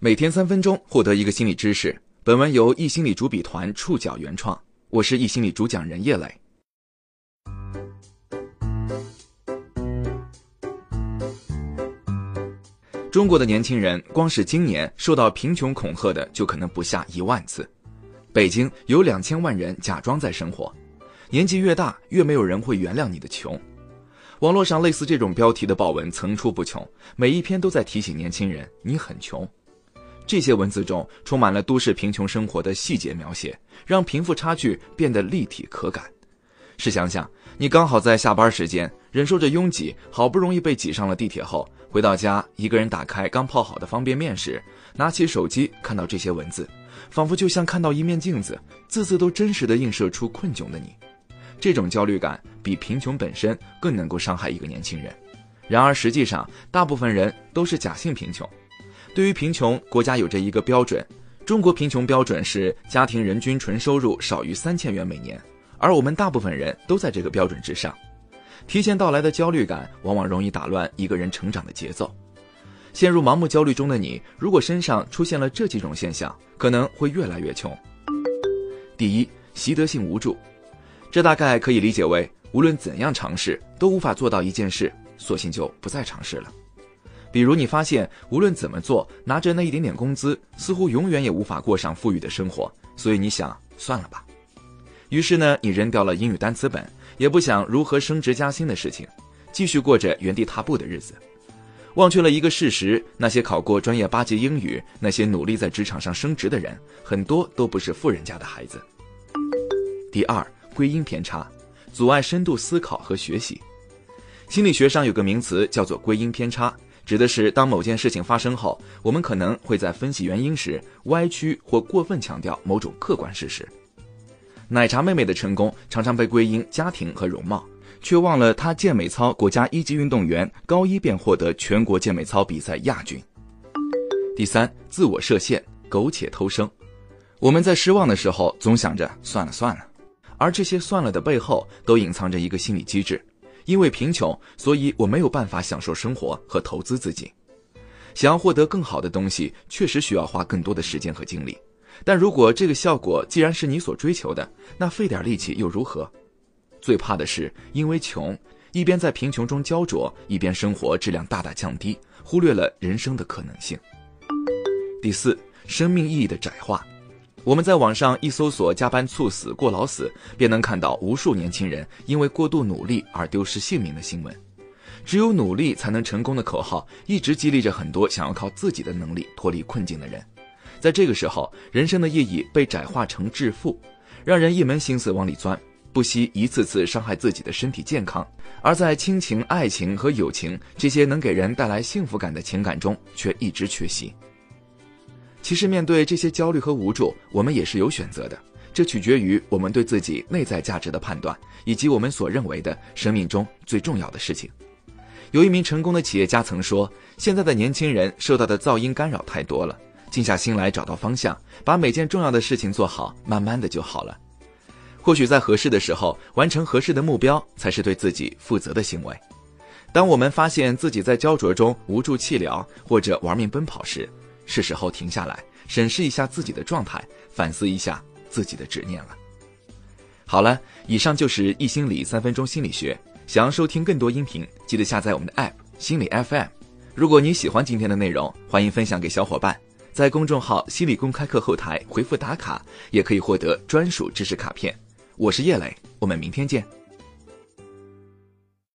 每天三分钟，获得一个心理知识。本文由易心理主笔团触角原创，我是易心理主讲人叶磊。中国的年轻人，光是今年受到贫穷恐吓的就可能不下一万次。北京有两千万人假装在生活，年纪越大，越没有人会原谅你的穷。网络上类似这种标题的报文层出不穷，每一篇都在提醒年轻人你很穷。这些文字中充满了都市贫穷生活的细节描写，让贫富差距变得立体可感。试想想，你刚好在下班时间，忍受着拥挤，好不容易被挤上了地铁后，回到家，一个人打开刚泡好的方便面时，拿起手机看到这些文字，仿佛就像看到一面镜子，字字都真实的映射出困窘的你。这种焦虑感比贫穷本身更能够伤害一个年轻人。然而，实际上，大部分人都是假性贫穷。对于贫穷，国家有着一个标准，中国贫穷标准是家庭人均纯收入少于三千元每年，而我们大部分人都在这个标准之上。提前到来的焦虑感往往容易打乱一个人成长的节奏。陷入盲目焦虑中的你，如果身上出现了这几种现象，可能会越来越穷。第一，习得性无助，这大概可以理解为无论怎样尝试都无法做到一件事，索性就不再尝试了。比如你发现无论怎么做，拿着那一点点工资，似乎永远也无法过上富裕的生活，所以你想算了吧。于是呢，你扔掉了英语单词本，也不想如何升职加薪的事情，继续过着原地踏步的日子，忘却了一个事实：那些考过专业八级英语、那些努力在职场上升职的人，很多都不是富人家的孩子。第二，归因偏差，阻碍深度思考和学习。心理学上有个名词叫做归因偏差。指的是，当某件事情发生后，我们可能会在分析原因时歪曲或过分强调某种客观事实。奶茶妹妹的成功常常被归因家庭和容貌，却忘了她健美操国家一级运动员，高一便获得全国健美操比赛亚军。第三，自我设限，苟且偷生。我们在失望的时候总想着算了算了，而这些算了的背后都隐藏着一个心理机制。因为贫穷，所以我没有办法享受生活和投资自己。想要获得更好的东西，确实需要花更多的时间和精力。但如果这个效果既然是你所追求的，那费点力气又如何？最怕的是因为穷，一边在贫穷中焦灼，一边生活质量大大降低，忽略了人生的可能性。第四，生命意义的窄化。我们在网上一搜索“加班猝死、过劳死”，便能看到无数年轻人因为过度努力而丢失性命的新闻。只有努力才能成功的口号，一直激励着很多想要靠自己的能力脱离困境的人。在这个时候，人生的意义被窄化成致富，让人一门心思往里钻，不惜一次次伤害自己的身体健康。而在亲情、爱情和友情这些能给人带来幸福感的情感中，却一直缺席。其实，面对这些焦虑和无助，我们也是有选择的。这取决于我们对自己内在价值的判断，以及我们所认为的生命中最重要的事情。有一名成功的企业家曾说：“现在的年轻人受到的噪音干扰太多了，静下心来找到方向，把每件重要的事情做好，慢慢的就好了。或许在合适的时候完成合适的目标，才是对自己负责的行为。当我们发现自己在焦灼中无助气馁，或者玩命奔跑时，是时候停下来，审视一下自己的状态，反思一下自己的执念了。好了，以上就是易心理三分钟心理学。想要收听更多音频，记得下载我们的 App 心理 FM。如果你喜欢今天的内容，欢迎分享给小伙伴。在公众号“心理公开课”后台回复打卡，也可以获得专属知识卡片。我是叶磊，我们明天见。